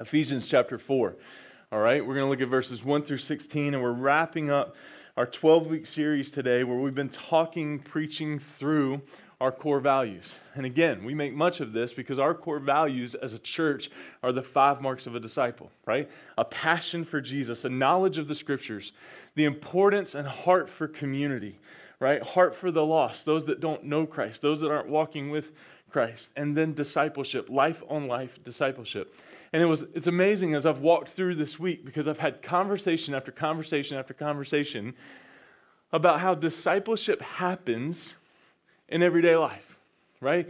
Ephesians chapter 4. All right, we're going to look at verses 1 through 16, and we're wrapping up our 12 week series today where we've been talking, preaching through our core values. And again, we make much of this because our core values as a church are the five marks of a disciple, right? A passion for Jesus, a knowledge of the scriptures, the importance and heart for community, right? Heart for the lost, those that don't know Christ, those that aren't walking with Christ, and then discipleship, life on life discipleship. And it was it's amazing as I've walked through this week because I've had conversation after conversation after conversation about how discipleship happens in everyday life, right?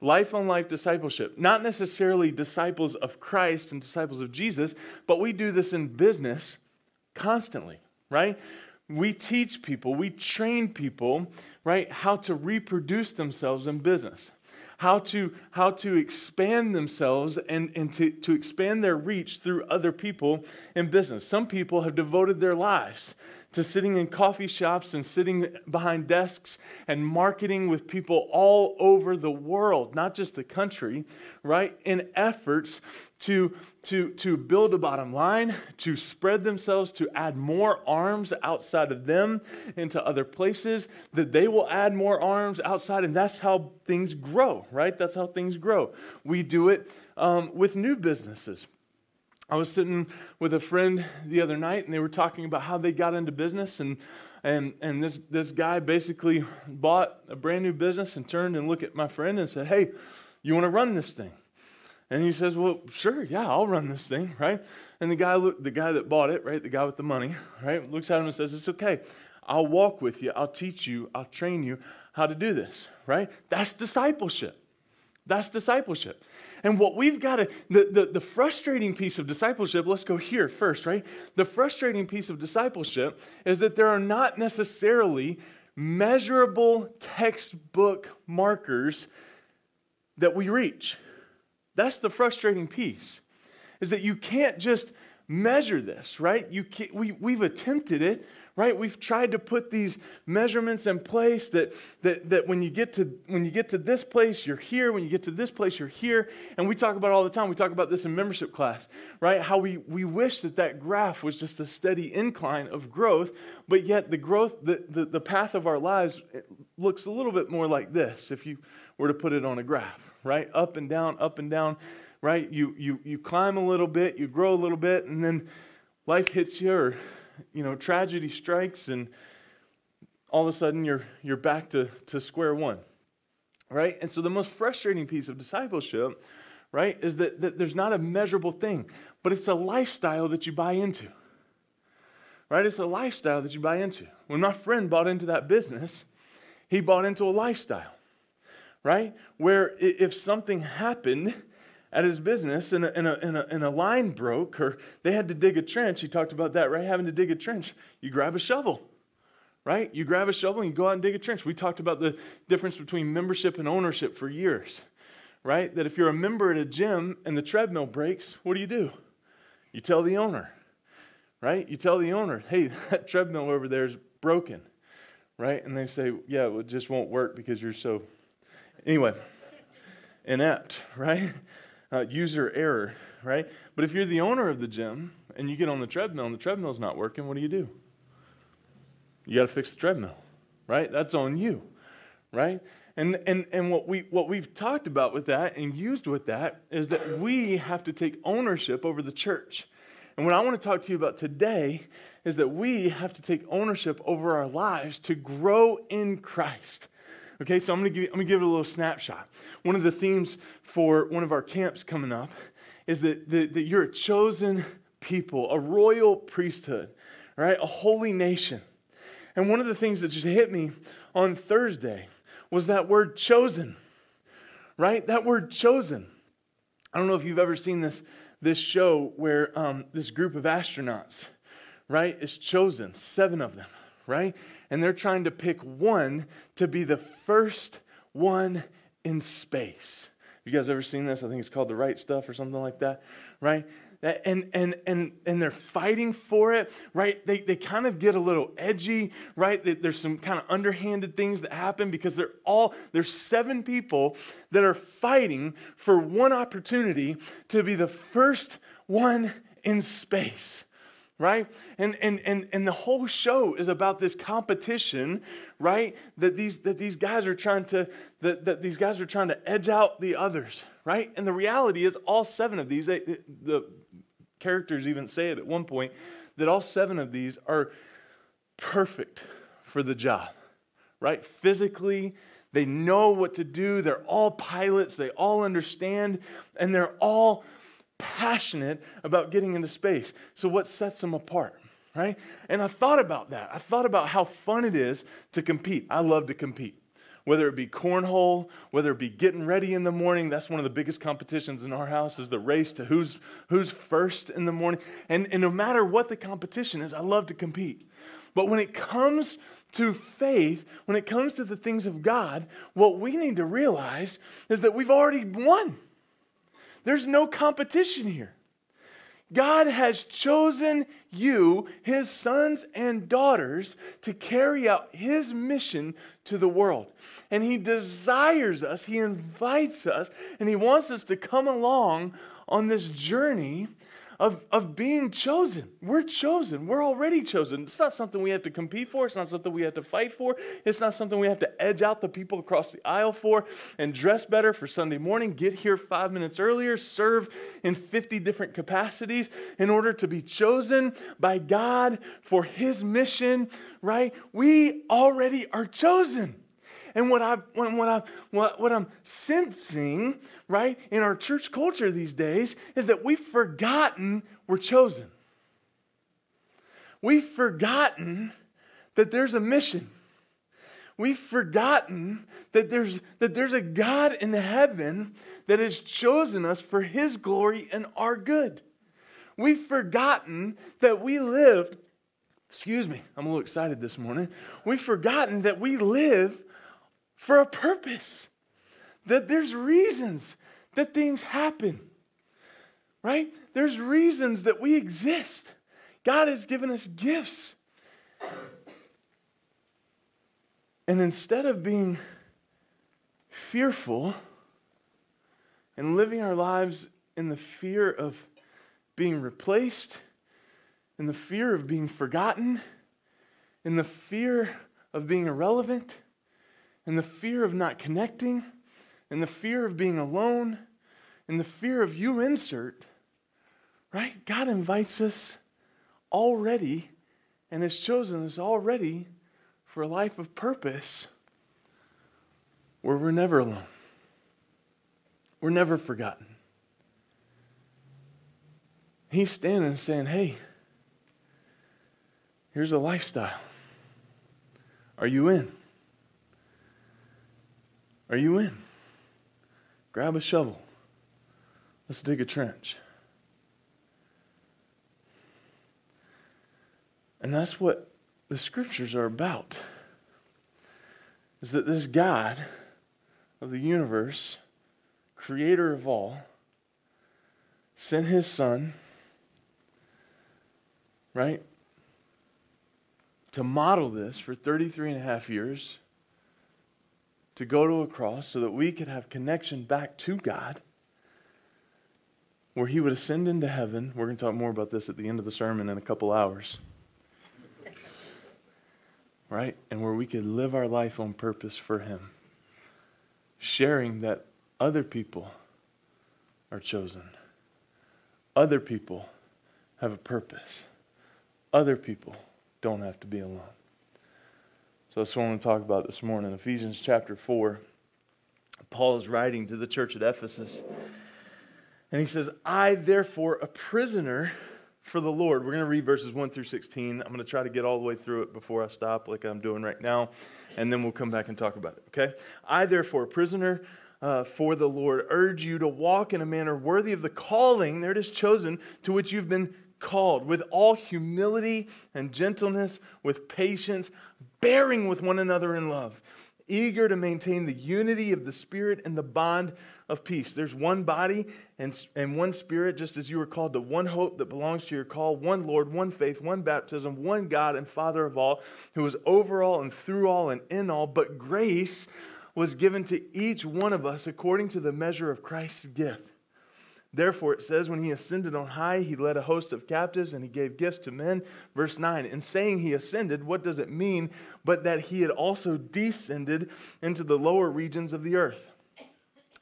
Life on life discipleship. Not necessarily disciples of Christ and disciples of Jesus, but we do this in business constantly, right? We teach people, we train people, right, how to reproduce themselves in business, how to, how to expand themselves and, and to, to expand their reach through other people in business. Some people have devoted their lives to sitting in coffee shops and sitting behind desks and marketing with people all over the world, not just the country, right? In efforts to, to, to build a bottom line, to spread themselves, to add more arms outside of them into other places, that they will add more arms outside, and that's how things grow, right? That's how things grow. We do it um, with new businesses. I was sitting with a friend the other night, and they were talking about how they got into business, and and and this this guy basically bought a brand new business and turned and looked at my friend and said, "Hey, you want to run this thing?" And he says, "Well, sure, yeah, I'll run this thing, right?" And the guy look, the guy that bought it, right, the guy with the money, right, looks at him and says, "It's okay. I'll walk with you. I'll teach you. I'll train you how to do this." Right? That's discipleship. That's discipleship. And what we've got to, the, the, the, frustrating piece of discipleship, let's go here first, right? The frustrating piece of discipleship is that there are not necessarily measurable textbook markers that we reach. That's the frustrating piece, is that you can't just measure this, right? You we, we've attempted it, right? We've tried to put these measurements in place that, that, that when, you get to, when you get to this place, you're here. When you get to this place, you're here. And we talk about all the time. We talk about this in membership class, right? How we, we wish that that graph was just a steady incline of growth, but yet the growth, the, the, the path of our lives looks a little bit more like this if you were to put it on a graph, right? Up and down, up and down, right? You, you, you climb a little bit, you grow a little bit, and then life hits you or you know, tragedy strikes and all of a sudden you're, you're back to, to square one, right? And so the most frustrating piece of discipleship, right, is that, that there's not a measurable thing, but it's a lifestyle that you buy into, right? It's a lifestyle that you buy into. When my friend bought into that business, he bought into a lifestyle, right? Where if something happened, at his business and a, and, a, and, a, and a line broke or they had to dig a trench. He talked about that, right? Having to dig a trench. You grab a shovel, right? You grab a shovel and you go out and dig a trench. We talked about the difference between membership and ownership for years, right? That if you're a member at a gym and the treadmill breaks, what do you do? You tell the owner, right? You tell the owner, hey, that treadmill over there is broken, right? And they say, yeah, it just won't work because you're so, anyway, inept, right? Uh, user error, right? But if you're the owner of the gym and you get on the treadmill and the treadmill's not working, what do you do? You got to fix the treadmill, right? That's on you, right? And, and, and what, we, what we've talked about with that and used with that is that we have to take ownership over the church. And what I want to talk to you about today is that we have to take ownership over our lives to grow in Christ. Okay, so I'm to give, I'm to give it a little snapshot. One of the themes for one of our camps coming up is that, that, that you're a chosen people, a royal priesthood, right? A holy nation. And one of the things that just hit me on Thursday was that word chosen, right? That word chosen. I don't know if you've ever seen this, this show where um, this group of astronauts, right, is chosen, seven of them, right? and they're trying to pick one to be the first one in space. You guys ever seen this? I think it's called The Right Stuff or something like that, right? and and and and they're fighting for it right they, they kind of get a little edgy right there's some kind of underhanded things that happen because they're all there's seven people that are fighting for one opportunity to be the first one in space right? And and and, and the whole show is about this competition right that these that these guys are trying to that, that these guys are trying to edge out the others right? And the reality is all seven of these they, the characters even say it at one point that all seven of these are perfect for the job right? Physically they know what to do. They're all pilots. They all understand. And they're all passionate about getting into space. So, what sets them apart? Right? And I thought about that. I thought about how fun it is to compete. I love to compete. Whether it be cornhole, whether it be getting ready in the morning, that's one of the biggest competitions in our house is the race to who's, who's first in the morning. And, and no matter what the competition is, I love to compete. But when it comes to faith, when it comes to the things of God, what we need to realize is that we've already won. There's no competition here. God has chosen you, his sons and daughters, to carry out his mission to the world. And he desires us, he invites us, and he wants us to come along on this journey of, of being chosen. We're chosen. We're already chosen. It's not something we have to compete for. It's not something we have to fight for. It's not something we have to edge out the people across the aisle for and dress better for Sunday morning, get here five minutes earlier, serve in 50 different capacities in order to be chosen by God for His mission, right? We already are chosen. And what, I, what, I, what, what I'm sensing, right, in our church culture these days is that we've forgotten we're chosen. We've forgotten that there's a mission. We've forgotten that there's, that there's a God in heaven that has chosen us for his glory and our good. We've forgotten that we live, excuse me, I'm a little excited this morning. We've forgotten that we live for a purpose, that there's reasons that things happen, right? There's reasons that we exist. God has given us gifts. And instead of being fearful and living our lives in the fear of being replaced, in the fear of being forgotten, in the fear of being irrelevant, and the fear of not connecting, and the fear of being alone, and the fear of you insert, right? God invites us already and has chosen us already for a life of purpose where we're never alone. We're never forgotten. He's standing and saying, Hey, here's a lifestyle. Are you in? Are you in? Grab a shovel. Let's dig a trench. And that's what the scriptures are about. Is that this God of the universe, creator of all, sent his son, right, to model this for 33 and a half years to go to a cross so that we could have connection back to God, where He would ascend into heaven. We're going to talk more about this at the end of the sermon in a couple hours. Right? And where we could live our life on purpose for Him, sharing that other people are chosen, other people have a purpose, other people don't have to be alone. So that's what I want to talk about this morning. Ephesians chapter 4. Paul is writing to the church at Ephesus. And he says, I, therefore, a prisoner for the Lord. We're going to read verses 1 through 16. I'm going to try to get all the way through it before I stop, like I'm doing right now. And then we'll come back and talk about it, okay? I, therefore, a prisoner uh, for the Lord, urge you to walk in a manner worthy of the calling, there it is chosen, to which you've been called, with all humility and gentleness, with patience bearing with one another in love, eager to maintain the unity of the Spirit and the bond of peace. There's one body and, and one spirit, just as you were called to one hope that belongs to your call, one Lord, one faith, one baptism, one God and Father of all, who is over all and through all and in all. But grace was given to each one of us according to the measure of Christ's gift. Therefore, it says, when he ascended on high, he led a host of captives and he gave gifts to men. Verse 9, in saying he ascended, what does it mean? But that he had also descended into the lower regions of the earth.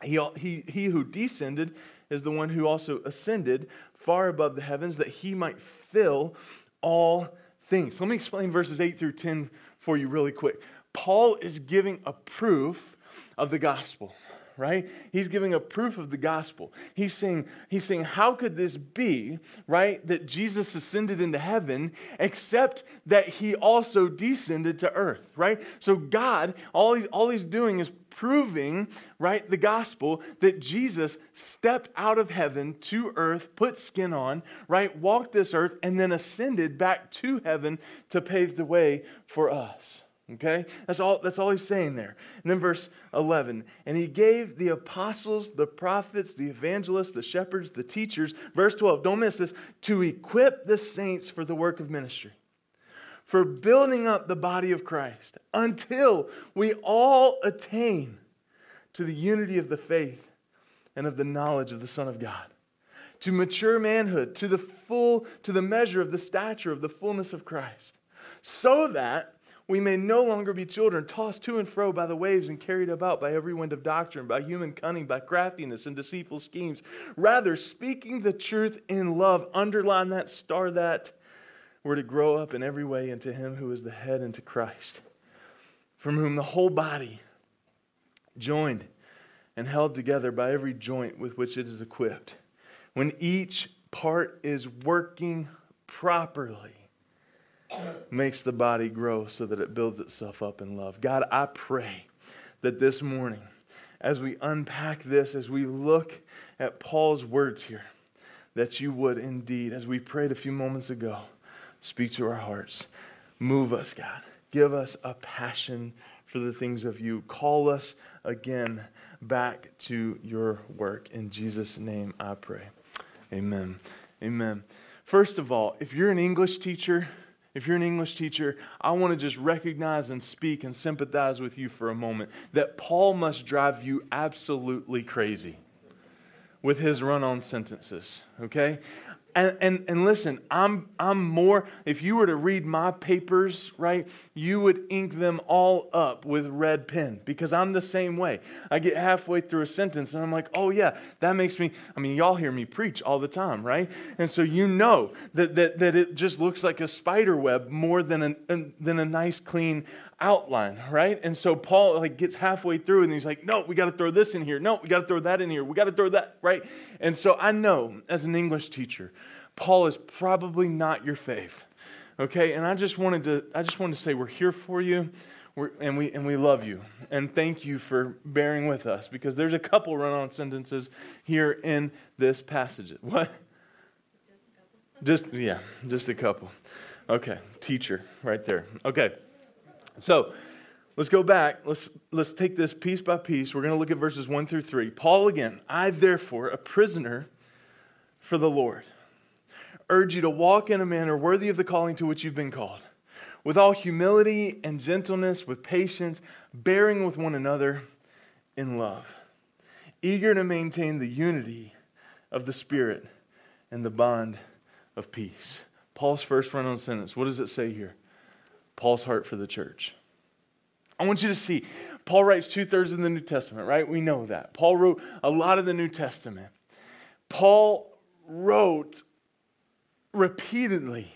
He, he, he who descended is the one who also ascended far above the heavens that he might fill all things. Let me explain verses 8 through 10 for you really quick. Paul is giving a proof of the gospel right? He's giving a proof of the gospel. He's saying, he's saying, how could this be, right, that Jesus ascended into heaven, except that he also descended to earth, right? So God, all he's, all he's doing is proving, right, the gospel that Jesus stepped out of heaven to earth, put skin on, right, walked this earth, and then ascended back to heaven to pave the way for us. Okay? That's all, that's all he's saying there. And then verse 11. And he gave the apostles, the prophets, the evangelists, the shepherds, the teachers, verse 12, don't miss this, to equip the saints for the work of ministry, for building up the body of Christ until we all attain to the unity of the faith and of the knowledge of the Son of God. To mature manhood, to the full, to the measure of the stature of the fullness of Christ, so that we may no longer be children, tossed to and fro by the waves and carried about by every wind of doctrine, by human cunning, by craftiness and deceitful schemes. Rather, speaking the truth in love, underline that, star that, we're to grow up in every way into Him who is the head, into Christ, from whom the whole body, joined and held together by every joint with which it is equipped, when each part is working properly makes the body grow so that it builds itself up in love. God, I pray that this morning, as we unpack this, as we look at Paul's words here, that you would indeed, as we prayed a few moments ago, speak to our hearts. Move us, God. Give us a passion for the things of you. Call us again back to your work. In Jesus' name I pray. Amen. Amen. First of all, if you're an English teacher, if you're an English teacher, I want to just recognize and speak and sympathize with you for a moment that Paul must drive you absolutely crazy with his run on sentences, okay? And, and, and listen, I'm, I'm more, if you were to read my papers, right, you would ink them all up with red pen because I'm the same way. I get halfway through a sentence and I'm like, oh, yeah, that makes me, I mean, y'all hear me preach all the time, right? And so you know that, that, that it just looks like a spider web more than, an, than a nice, clean outline, right? And so Paul like gets halfway through and he's like, "No, we got to throw this in here. No, we got to throw that in here. We got to throw that, right?" And so I know as an English teacher, Paul is probably not your faith. Okay? And I just wanted to I just wanted to say we're here for you. We're, and we and we love you and thank you for bearing with us because there's a couple run-on sentences here in this passage. What? Just yeah, just a couple. Okay, teacher, right there. Okay. So let's go back. Let's, let's take this piece by piece. We're going to look at verses 1 through 3. Paul again, I therefore, a prisoner for the Lord, urge you to walk in a manner worthy of the calling to which you've been called, with all humility and gentleness, with patience, bearing with one another in love, eager to maintain the unity of the Spirit and the bond of peace. Paul's first run on sentence. What does it say here? Paul's heart for the church. I want you to see, Paul writes two thirds of the New Testament, right? We know that. Paul wrote a lot of the New Testament. Paul wrote repeatedly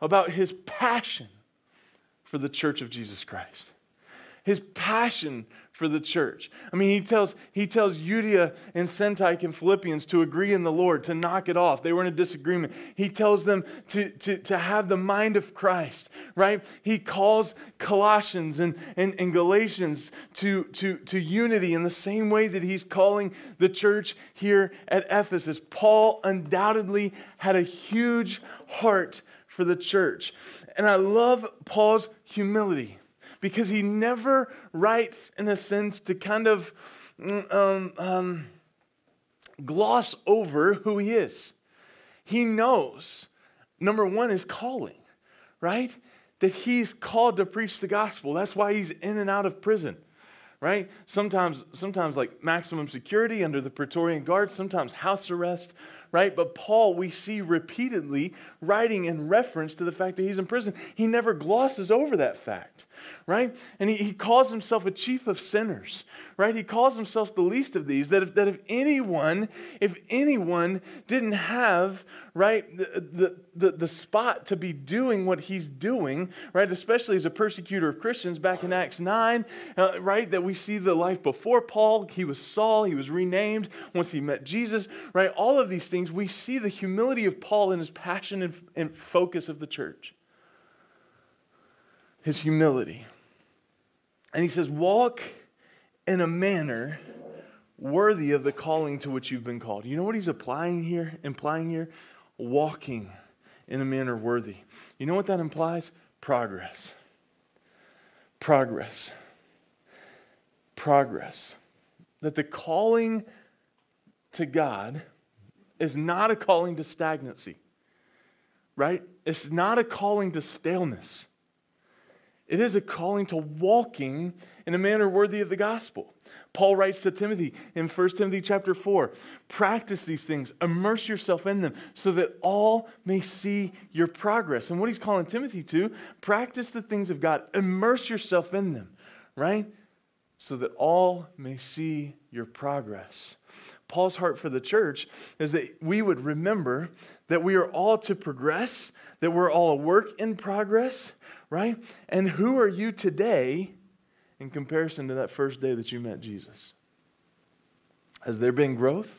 about his passion for the church of Jesus Christ, his passion for the church. I mean, he tells, he tells Euodia and Syntyche and Philippians to agree in the Lord, to knock it off. They were in a disagreement. He tells them to, to, to have the mind of Christ, right? He calls Colossians and, and, and Galatians to, to, to unity in the same way that he's calling the church here at Ephesus. Paul undoubtedly had a huge heart for the church. And I love Paul's humility because he never writes, in a sense, to kind of mm, um, um, gloss over who he is. He knows, number one, is calling, right? That he's called to preach the gospel. That's why he's in and out of prison right? Sometimes, sometimes like maximum security under the Praetorian Guard, sometimes house arrest, right? But Paul, we see repeatedly writing in reference to the fact that he's in prison. He never glosses over that fact, right? And he, he calls himself a chief of sinners, right? He calls himself the least of these. That if, that if anyone, if anyone didn't have, right, the, the, the, spot to be doing what he's doing, right, especially as a persecutor of Christians back in Acts 9, uh, right, that we see the life before Paul. He was Saul, he was renamed once he met Jesus, right? All of these things, we see the humility of Paul and his passion and, and focus of the church. His humility. And he says, walk in a manner worthy of the calling to which you've been called. You know what he's applying here, implying here? Walking in a manner worthy. You know what that implies? Progress. Progress. Progress. That the calling to God is not a calling to stagnancy, right? It's not a calling to staleness. It is a calling to walking in a manner worthy of the gospel. Paul writes to Timothy in 1 Timothy chapter 4 practice these things, immerse yourself in them so that all may see your progress. And what he's calling Timothy to, practice the things of God, immerse yourself in them, right? So that all may see your progress. Paul's heart for the church is that we would remember that we are all to progress, that we're all a work in progress, right? And who are you today in comparison to that first day that you met Jesus? Has there been growth?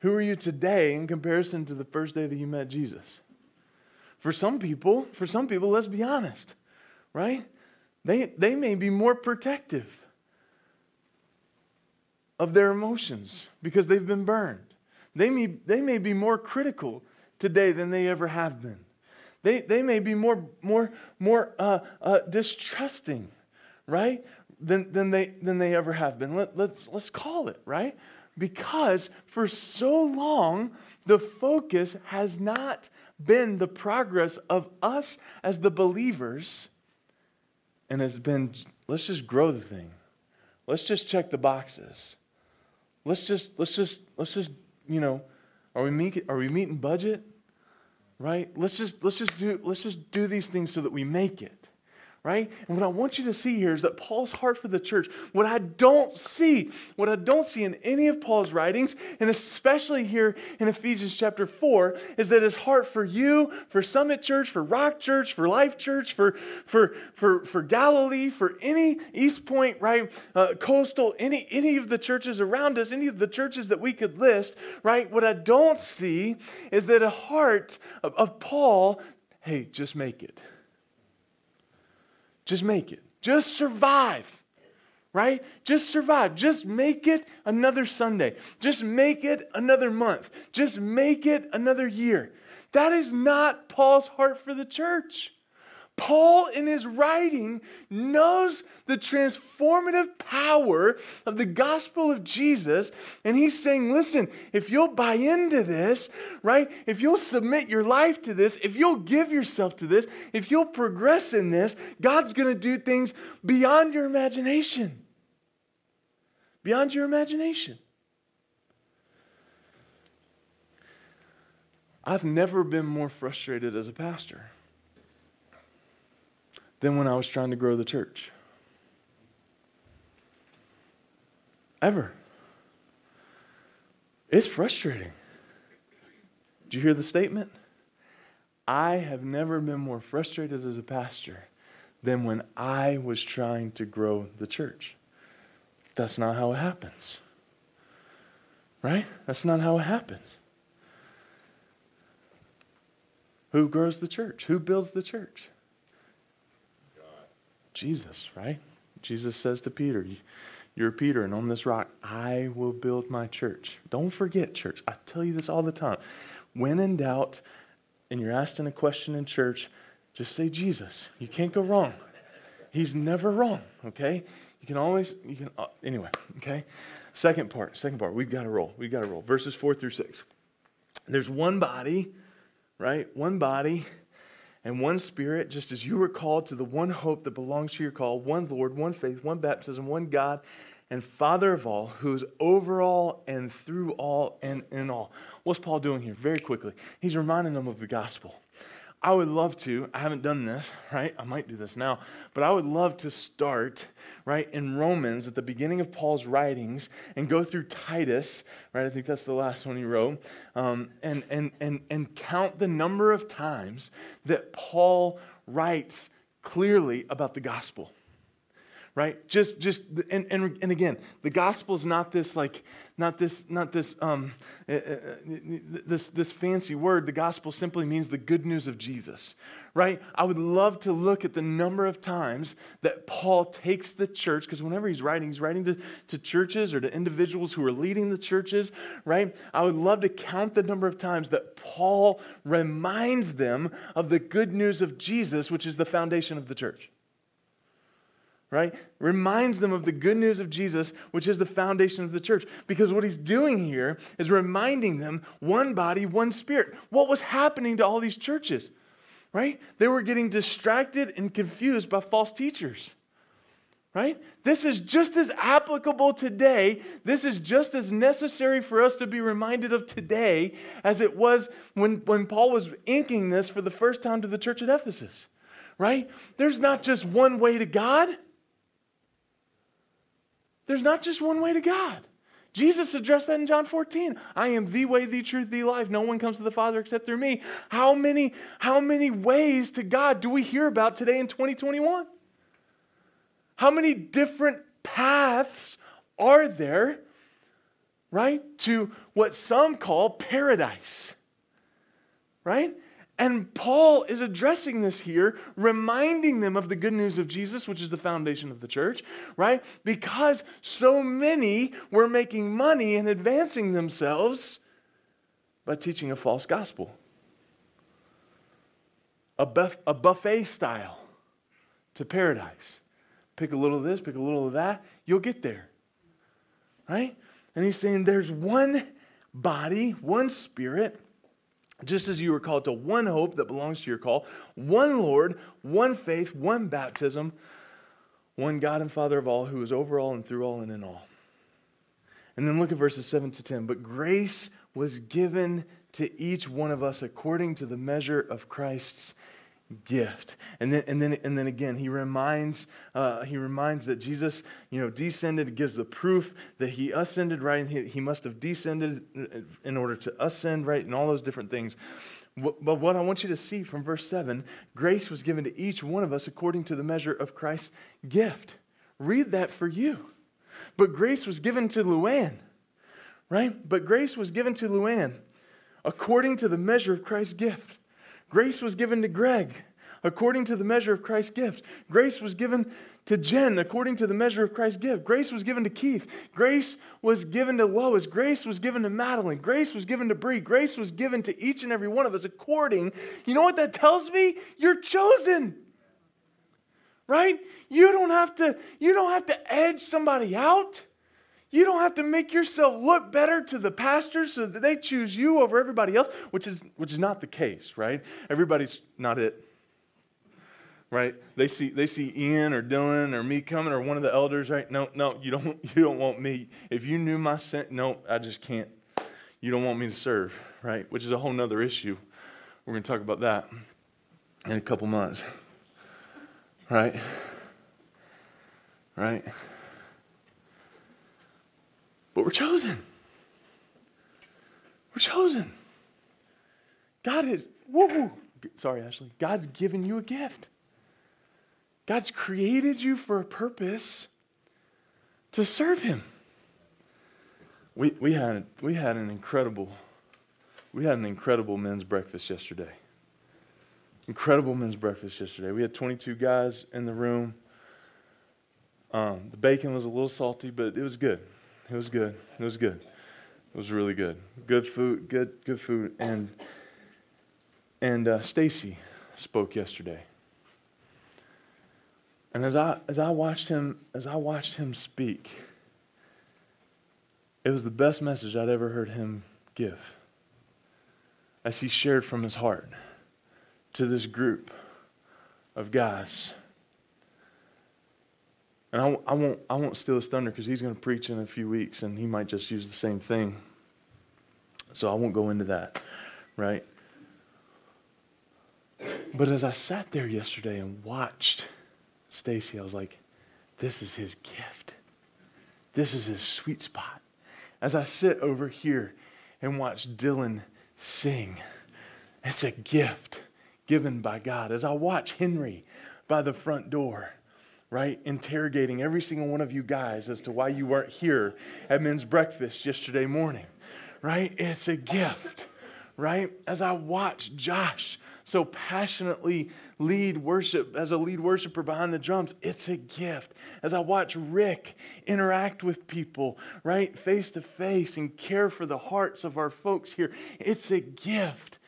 Who are you today in comparison to the first day that you met Jesus? For some people, for some people, let's be honest, right? They, they may be more protective of their emotions because they've been burned. They may, they may be more critical today than they ever have been. They, they may be more, more, more uh, uh, distrusting, right, than, than, they, than they ever have been. Let, let's, let's call it, right? Because for so long, the focus has not been the progress of us as the believers, and has been let's just grow the thing. Let's just check the boxes. Let's just, let's just, let's just, you know, are we are we meeting budget? Right? Let's just, let's just do, let's just do these things so that we make it right? And what I want you to see here is that Paul's heart for the church, what I don't see, what I don't see in any of Paul's writings, and especially here in Ephesians chapter 4, is that his heart for you, for Summit Church, for Rock Church, for Life Church, for, for, for, for Galilee, for any East Point, right, uh, Coastal, any, any of the churches around us, any of the churches that we could list, right? What I don't see is that a heart of, of Paul, hey, just make it. Just make it. Just survive. Right? Just survive. Just make it another Sunday. Just make it another month. Just make it another year. That is not Paul's heart for the church. Paul, in his writing, knows the transformative power of the gospel of Jesus. And he's saying, listen, if you'll buy into this, right? If you'll submit your life to this, if you'll give yourself to this, if you'll progress in this, God's going to do things beyond your imagination. Beyond your imagination. I've never been more frustrated as a pastor than when I was trying to grow the church. Ever. It's frustrating. Did you hear the statement? I have never been more frustrated as a pastor than when I was trying to grow the church. That's not how it happens. Right? That's not how it happens. Who grows the church? Who builds the church? Jesus, right? Jesus says to Peter, You're Peter, and on this rock I will build my church. Don't forget, church. I tell you this all the time. When in doubt and you're asking a question in church, just say Jesus. You can't go wrong. He's never wrong, okay? You can always, you can, uh, anyway, okay? Second part, second part, we've got to roll. We've got to roll. Verses four through six. There's one body, right? One body and one spirit, just as you were called to the one hope that belongs to your call, one Lord, one faith, one baptism, one God and Father of all, who is over all and through all and in all. What's Paul doing here? Very quickly, he's reminding them of the gospel. I would love to, I haven't done this, right? I might do this now, but I would love to start, right, in Romans at the beginning of Paul's writings and go through Titus, right? I think that's the last one he wrote, um, and, and, and, and count the number of times that Paul writes clearly about the gospel right? Just just and, and, and again the gospel is not this like not this not this um uh, uh, this this fancy word. The gospel simply means the good news of jesus right? I would love to look at the number of times that paul takes the church because whenever he's writing he's writing to, to churches or to individuals who are leading the churches right? I would love to count the number of times that paul reminds them of the good news of jesus which is the foundation of the church right? Reminds them of the good news of Jesus, which is the foundation of the church. Because what he's doing here is reminding them one body, one spirit. What was happening to all these churches, right? They were getting distracted and confused by false teachers. Right? This is just as applicable today. This is just as necessary for us to be reminded of today as it was when, when Paul was inking this for the first time to the church at Ephesus. Right? There's not just one way to God. There's not just one way to God. Jesus addressed that in John 14. I am the way, the truth, the life. No one comes to the Father except through me. How many, how many ways to God do we hear about today in 2021? How many different paths are there, right, to what some call paradise? Right? And Paul is addressing this here, reminding them of the good news of Jesus, which is the foundation of the church, right? Because so many were making money and advancing themselves by teaching a false gospel. A, buff, a buffet style to paradise. Pick a little of this, pick a little of that, you'll get there, right? And he's saying there's one body, one spirit just as you were called to one hope that belongs to your call, one Lord, one faith, one baptism, one God and Father of all, who is over all and through all and in all. And then look at verses 7 to 10. But grace was given to each one of us according to the measure of Christ's gift. And then, and then, and then again, he reminds, uh, he reminds that Jesus, you know, descended, gives the proof that he ascended, right? and He, he must have descended in order to ascend, right? And all those different things. But what I want you to see from verse 7 grace was given to each one of us according to the measure of Christ's gift. Read that for you. But grace was given to Luann, right? But grace was given to Luann according to the measure of Christ's gift. Grace was given to Greg according to the measure of Christ's gift. Grace was given to Jen according to the measure of Christ's gift. Grace was given to Keith. Grace was given to Lois. Grace was given to Madeline. Grace was given to Bree. Grace was given to each and every one of us according. You know what that tells me? You're chosen. Right? You don't have to you don't have to edge somebody out. You don't have to make yourself look better to the pastors so that they choose you over everybody else, which is, which is not the case, right? Everybody's not it. Right? They see, they see Ian or Dylan or me coming or one of the elders, right? No, no, you don't, you don't want me. If you knew my sin, no, I just can't. You don't want me to serve, right? Which is a whole nother issue. We're going to talk about that in a couple months. Right? Right? But we're chosen. We're chosen. God is, woo, sorry, Ashley. God's given you a gift. God's created you for a purpose to serve Him. We, we, had, we had an incredible, we had an incredible men's breakfast yesterday. Incredible men's breakfast yesterday. We had 22 guys in the room. Um, the bacon was a little salty, but it was good. It was good. It was good. It was really good. Good food. Good good food. And and uh, Stacy spoke yesterday. And as I as I watched him as I watched him speak, it was the best message I'd ever heard him give. As he shared from his heart to this group of guys. And I, I won't I won't steal his thunder because he's going to preach in a few weeks and he might just use the same thing. So I won't go into that, right? But as I sat there yesterday and watched Stacy, I was like, this is his gift. This is his sweet spot. As I sit over here and watch Dylan sing, it's a gift given by God. As I watch Henry by the front door, right, interrogating every single one of you guys as to why you weren't here at men's breakfast yesterday morning, right? It's a gift, right? As I watch Josh so passionately lead worship as a lead worshiper behind the drums, it's a gift. As I watch Rick interact with people, right, face to face and care for the hearts of our folks here, it's a gift.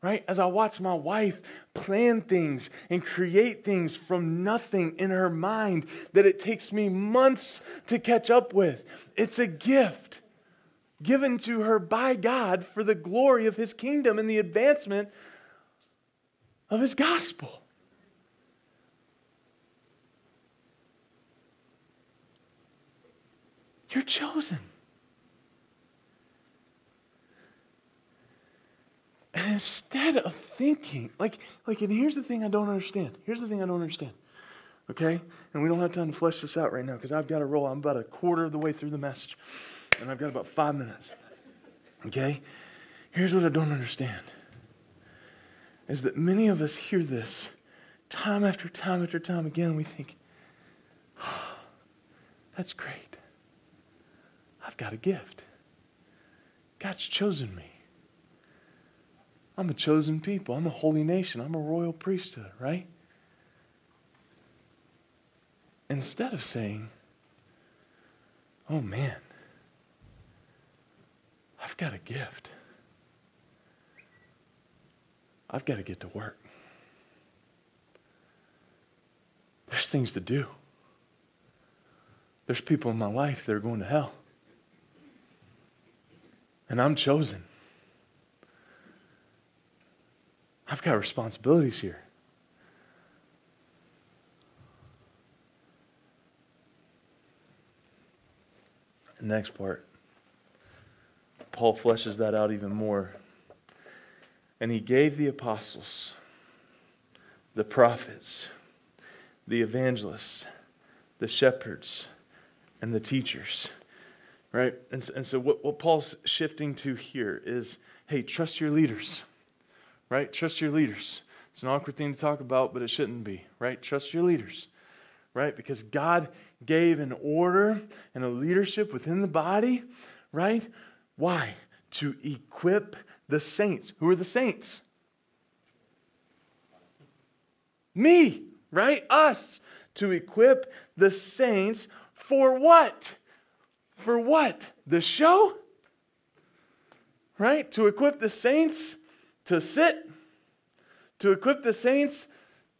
Right? As I watch my wife plan things and create things from nothing in her mind that it takes me months to catch up with, it's a gift given to her by God for the glory of His kingdom and the advancement of his gospel. You're chosen. And instead of thinking, like, like, and here's the thing I don't understand. Here's the thing I don't understand. Okay? And we don't have time to flesh this out right now because I've got to roll. I'm about a quarter of the way through the message. And I've got about five minutes. Okay? Here's what I don't understand is that many of us hear this time after time after time again. We think, oh, that's great. I've got a gift. God's chosen me. I'm a chosen people. I'm a holy nation. I'm a royal priesthood, right? Instead of saying, oh man, I've got a gift. I've got to get to work. There's things to do. There's people in my life that are going to hell. And I'm chosen. I've got responsibilities here. Next part, Paul fleshes that out even more and he gave the apostles, the prophets, the evangelists, the shepherds, and the teachers. Right? And, and so, what, what Paul's shifting to here is hey, trust your leaders. Right? Trust your leaders. It's an awkward thing to talk about, but it shouldn't be. Right? Trust your leaders. Right? Because God gave an order and a leadership within the body. Right? Why? To equip the saints. Who are the saints? Me, right? Us. To equip the saints for what? For what? The show? Right? To equip the saints to sit? To equip the saints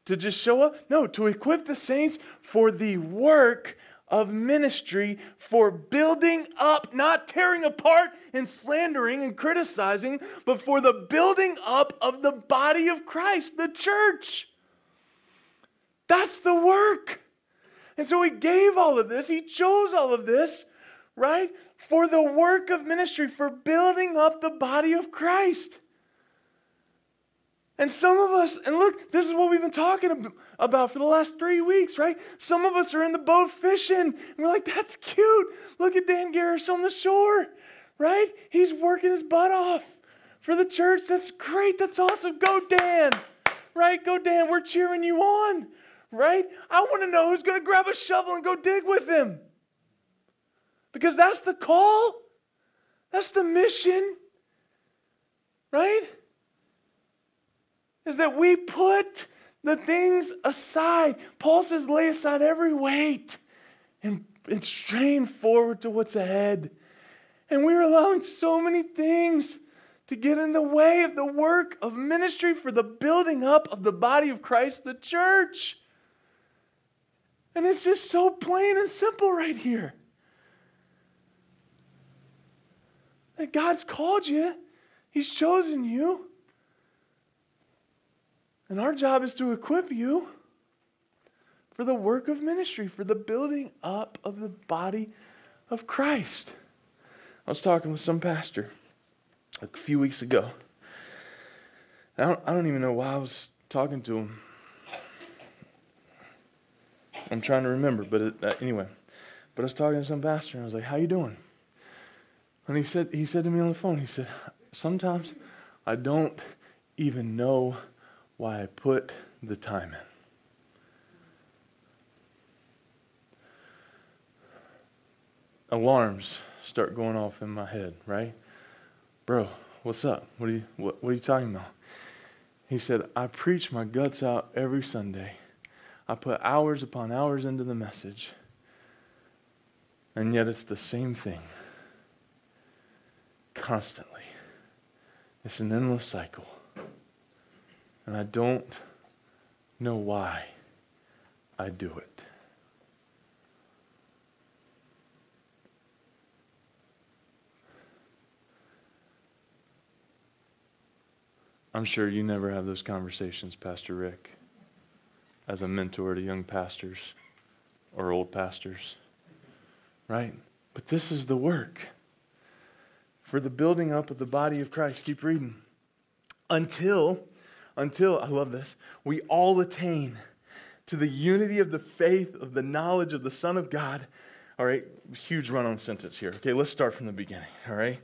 to just show up? No, to equip the saints for the work of ministry for building up, not tearing apart and slandering and criticizing, but for the building up of the body of Christ, the church. That's the work. And so he gave all of this, he chose all of this, right? For the work of ministry, for building up the body of Christ. And some of us, and look, this is what we've been talking about for the last three weeks, right? Some of us are in the boat fishing, and we're like, that's cute. Look at Dan Garrish on the shore, right? He's working his butt off for the church. That's great. That's awesome. Go, Dan, right? Go, Dan. We're cheering you on, right? I want to know who's going to grab a shovel and go dig with him. Because that's the call, that's the mission, right? Is that we put the things aside. Paul says, lay aside every weight and, and strain forward to what's ahead. And we're allowing so many things to get in the way of the work of ministry for the building up of the body of Christ, the church. And it's just so plain and simple right here. That God's called you, He's chosen you. And our job is to equip you for the work of ministry, for the building up of the body of Christ. I was talking with some pastor a few weeks ago. I don't, I don't even know why I was talking to him. I'm trying to remember, but it, uh, anyway. But I was talking to some pastor, and I was like, "How you doing?" And he said, he said to me on the phone, he said, "Sometimes I don't even know why I put the time in." Alarms start going off in my head, right? Bro, what's up? What are you what, what are you talking about? He said, I preach my guts out every Sunday. I put hours upon hours into the message. And yet it's the same thing. Constantly. It's an endless cycle. And I don't know why I do it. I'm sure you never have those conversations, Pastor Rick, as a mentor to young pastors or old pastors, right? But this is the work for the building up of the body of Christ. Keep reading. Until, until, I love this, we all attain to the unity of the faith, of the knowledge of the Son of God. All right, huge run on sentence here. Okay, let's start from the beginning. All right.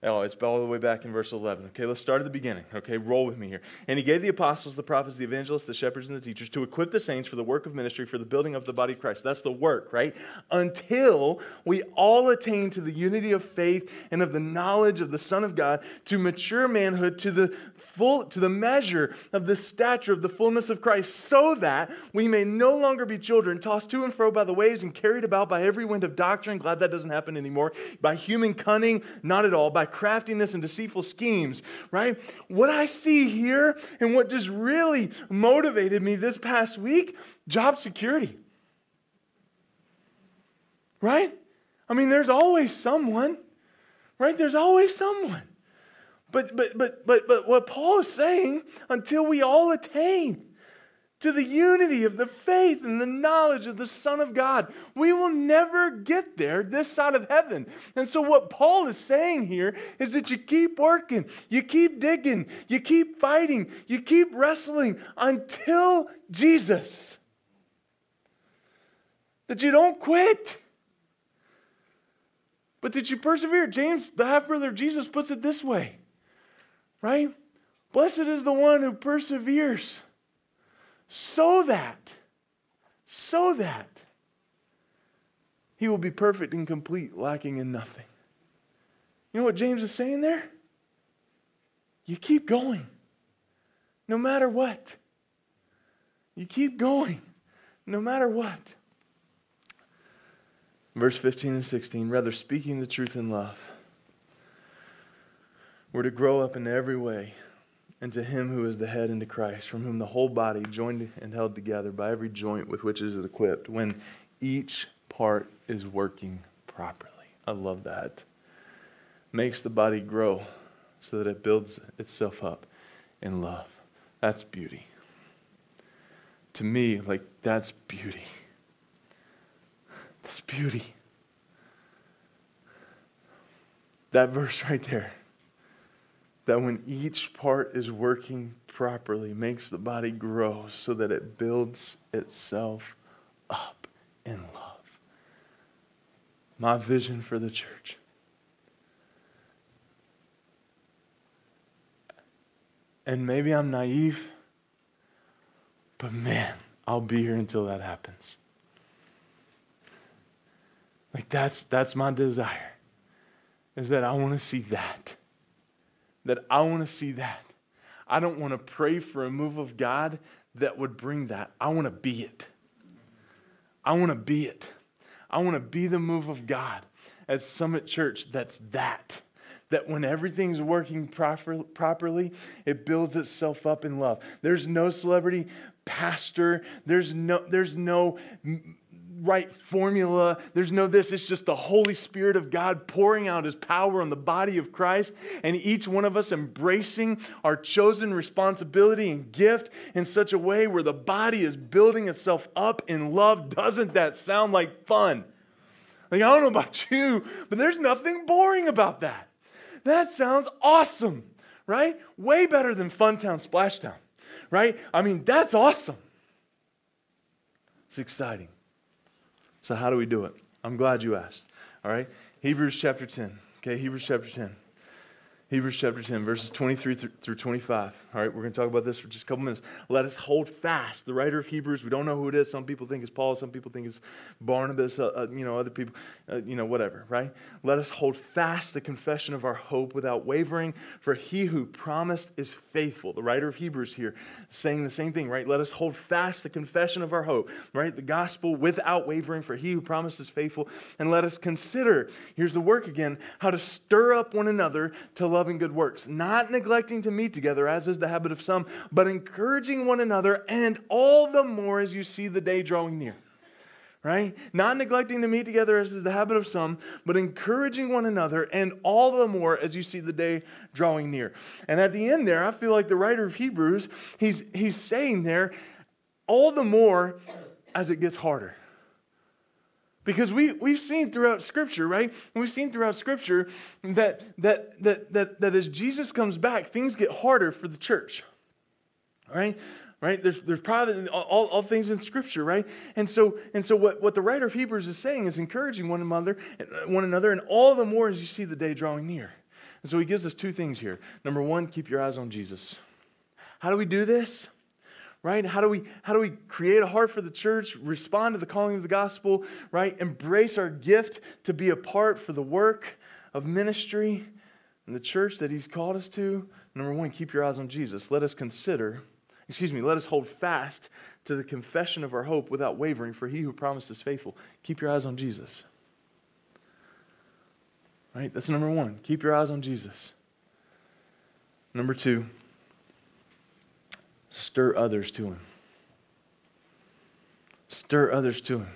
Oh, it's all the way back in verse 11. Okay, let's start at the beginning. Okay, roll with me here. And he gave the apostles, the prophets, the evangelists, the shepherds, and the teachers to equip the saints for the work of ministry, for the building of the body of Christ. That's the work, right? Until we all attain to the unity of faith and of the knowledge of the Son of God, to mature manhood, to the full, to the measure of the stature of the fullness of Christ, so that we may no longer be children, tossed to and fro by the waves and carried about by every wind of doctrine. Glad that doesn't happen anymore. By human cunning, not at all. By craftiness and deceitful schemes, right? What I see here and what just really motivated me this past week job security. Right? I mean, there's always someone, right? There's always someone. But, but, but, but, but what Paul is saying, until we all attain to the unity of the faith and the knowledge of the Son of God. We will never get there this side of heaven. And so, what Paul is saying here is that you keep working, you keep digging, you keep fighting, you keep wrestling until Jesus. That you don't quit, but that you persevere. James, the half brother of Jesus, puts it this way, right? Blessed is the one who perseveres so that, so that he will be perfect and complete, lacking in nothing. You know what James is saying there? You keep going, no matter what. You keep going, no matter what. Verse 15 and 16, rather speaking the truth in love, we're to grow up in every way and to him who is the head into Christ, from whom the whole body, joined and held together by every joint with which it is equipped, when each part is working properly. I love that. Makes the body grow so that it builds itself up in love. That's beauty. To me, like, that's beauty. That's beauty. That verse right there that when each part is working properly, makes the body grow so that it builds itself up in love. My vision for the church. And maybe I'm naive, but man, I'll be here until that happens. Like that's that's my desire. Is that I want to see that that I want to see that. I don't want to pray for a move of God that would bring that. I want to be it. I want to be it. I want to be the move of God as Summit Church that's that. that when everything's working proper, properly, it builds itself up in love. There's no celebrity pastor, there's no, there's no right formula. There's no this. It's just the Holy Spirit of God pouring out his power on the body of Christ, and each one of us embracing our chosen responsibility and gift in such a way where the body is building itself up in love. Doesn't that sound like fun? Like, I don't know about you, but there's nothing boring about that. That sounds awesome, right? Way better than Funtown Splashtown, right? I mean, that's awesome. It's exciting. So, how do we do it? I'm glad you asked. All right? Hebrews chapter 10. Okay, Hebrews chapter 10. Hebrews chapter 10, verses 23 through 25. All right, we're going to talk about this for just a couple minutes. Let us hold fast. The writer of Hebrews, we don't know who it is. Some people think it's Paul, some people think it's Barnabas, uh, uh, you know, other people, uh, you know, whatever, right? Let us hold fast the confession of our hope without wavering, for he who promised is faithful. The writer of Hebrews here saying the same thing, right? Let us hold fast the confession of our hope, right? The gospel without wavering, for he who promised is faithful. And let us consider, here's the work again, how to stir up one another to love loving good works, not neglecting to meet together, as is the habit of some, but encouraging one another, and all the more as you see the day drawing near. Right? Not neglecting to meet together, as is the habit of some, but encouraging one another, and all the more as you see the day drawing near. And at the end there, I feel like the writer of Hebrews, he's, he's saying there, all the more as it gets harder. Because we, we've seen throughout Scripture, right? We've seen throughout Scripture that, that, that, that, that as Jesus comes back, things get harder for the church. Right? Right? There's, there's probably all, all things in Scripture, right? And so, and so what, what the writer of Hebrews is saying is encouraging one another, one another, and all the more as you see the day drawing near. And so he gives us two things here. Number one, keep your eyes on Jesus. How do we do this? Right? How do we how do we create a heart for the church, respond to the calling of the gospel, right? Embrace our gift to be a part for the work of ministry and the church that he's called us to. Number 1, keep your eyes on Jesus. Let us consider, excuse me, let us hold fast to the confession of our hope without wavering, for he who promised is faithful. Keep your eyes on Jesus. Right? That's number 1. Keep your eyes on Jesus. Number 2, Stir others to Him. Stir others to Him.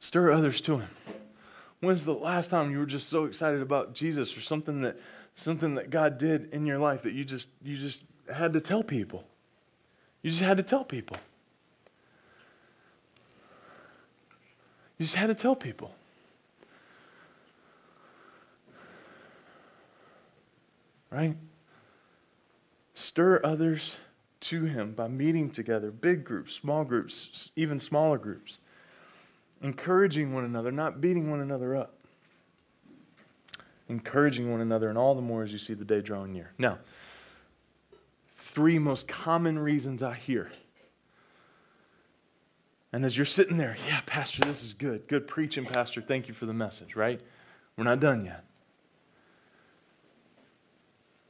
Stir others to Him. When's the last time you were just so excited about Jesus or something that something that God did in your life that you just you just had to tell people? You just had to tell people. You just had to tell people. Right? Stir others to Him by meeting together, big groups, small groups, even smaller groups. Encouraging one another, not beating one another up. Encouraging one another, and all the more as you see the day drawing near. Now, three most common reasons I hear. And as you're sitting there, yeah, Pastor, this is good. Good preaching, Pastor. Thank you for the message, right? We're not done yet.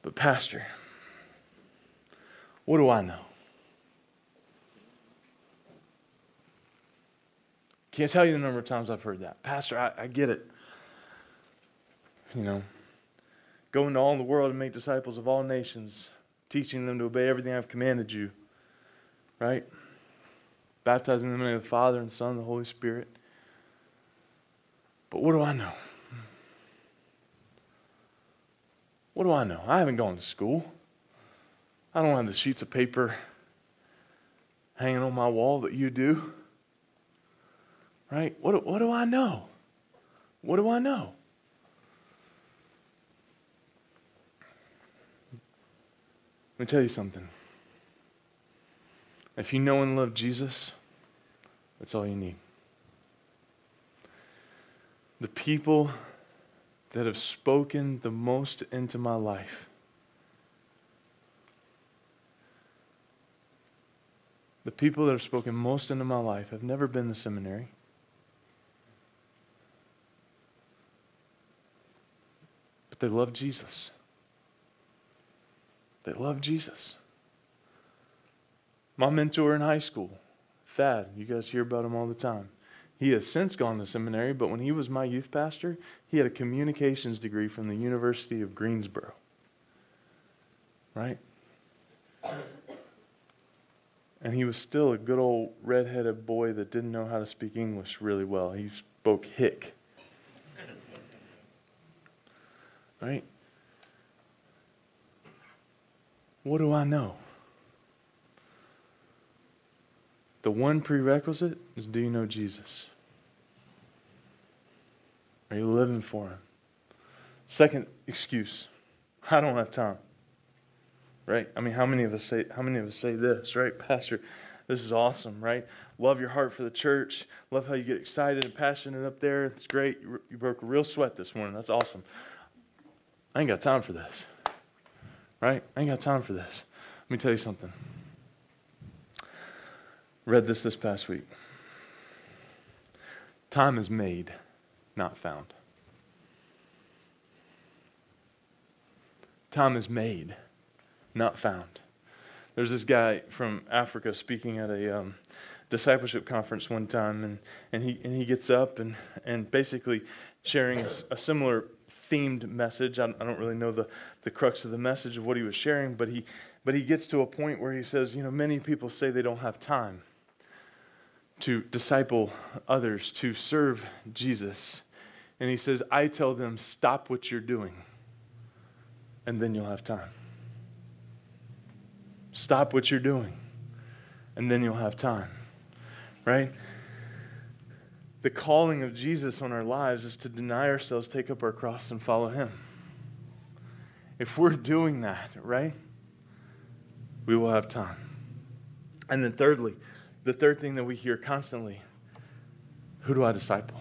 But, Pastor, what do I know? Can't tell you the number of times I've heard that. Pastor, I, I get it. You know, go into all the world and make disciples of all nations, teaching them to obey everything I've commanded you. Right? Baptizing them in the name of the Father and Son and the Holy Spirit. But what do I know? What do I know? I haven't gone to school. I don't have the sheets of paper hanging on my wall that you do. Right? What, what do I know? What do I know? Let me tell you something. If you know and love Jesus, that's all you need. The people that have spoken the most into my life The people that have spoken most into my life have never been to seminary. But they love Jesus. They love Jesus. My mentor in high school, Thad, you guys hear about him all the time. He has since gone to seminary, but when he was my youth pastor, he had a communications degree from the University of Greensboro. Right? And he was still a good old red-headed boy that didn't know how to speak English really well. He spoke hick. Right? What do I know? The one prerequisite is do you know Jesus? Are you living for him? Second excuse, I don't have time. Right? I mean, how many of us say how many of us say this, right? Pastor, this is awesome, right? Love your heart for the church. Love how you get excited and passionate up there. It's great. You broke a real sweat this morning. That's awesome. I ain't got time for this. Right? I ain't got time for this. Let me tell you something. Read this this past week. Time is made, not found. Time is made, not found. There's this guy from Africa speaking at a um, discipleship conference one time, and, and, he, and he gets up and, and basically sharing a, a similar themed message. I, I don't really know the, the crux of the message of what he was sharing, but he, but he gets to a point where he says, You know, many people say they don't have time to disciple others, to serve Jesus. And he says, I tell them, stop what you're doing, and then you'll have time. Stop what you're doing, and then you'll have time. Right? The calling of Jesus on our lives is to deny ourselves, take up our cross, and follow him. If we're doing that, right, we will have time. And then, thirdly, the third thing that we hear constantly who do I disciple?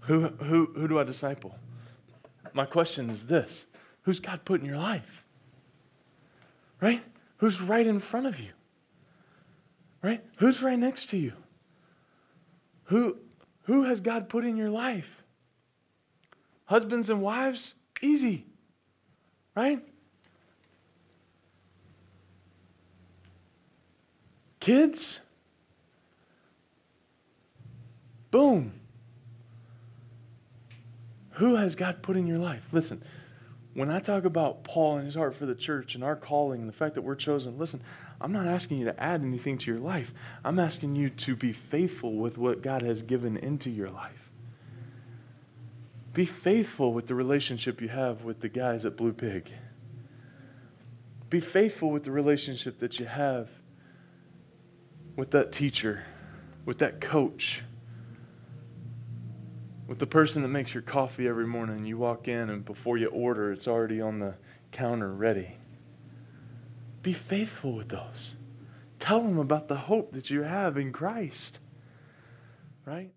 Who, who, who do I disciple? My question is this Who's God put in your life? Right? Who's right in front of you? Right? Who's right next to you? Who, who has God put in your life? Husbands and wives? Easy. Right? Kids? Boom. Who has God put in your life? Listen, when I talk about Paul and his heart for the church and our calling and the fact that we're chosen, listen, I'm not asking you to add anything to your life. I'm asking you to be faithful with what God has given into your life. Be faithful with the relationship you have with the guys at Blue Pig. Be faithful with the relationship that you have with that teacher, with that coach, with the person that makes your coffee every morning. You walk in, and before you order, it's already on the counter ready. Be faithful with those. Tell them about the hope that you have in Christ, right?